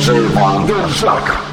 身旁的帅。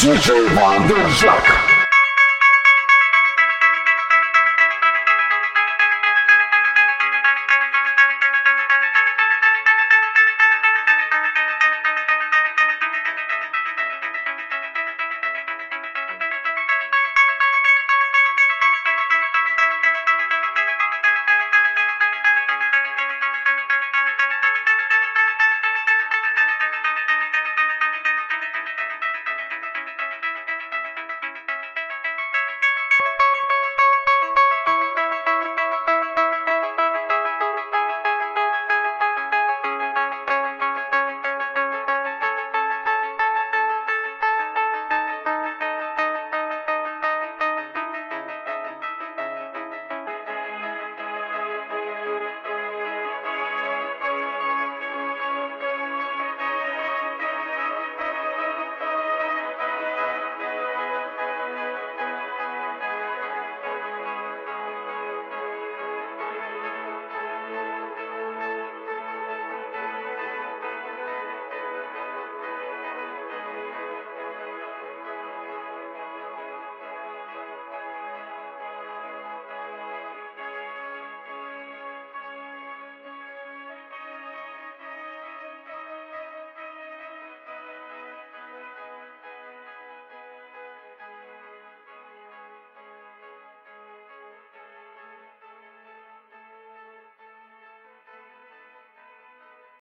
DJ Wanderjak.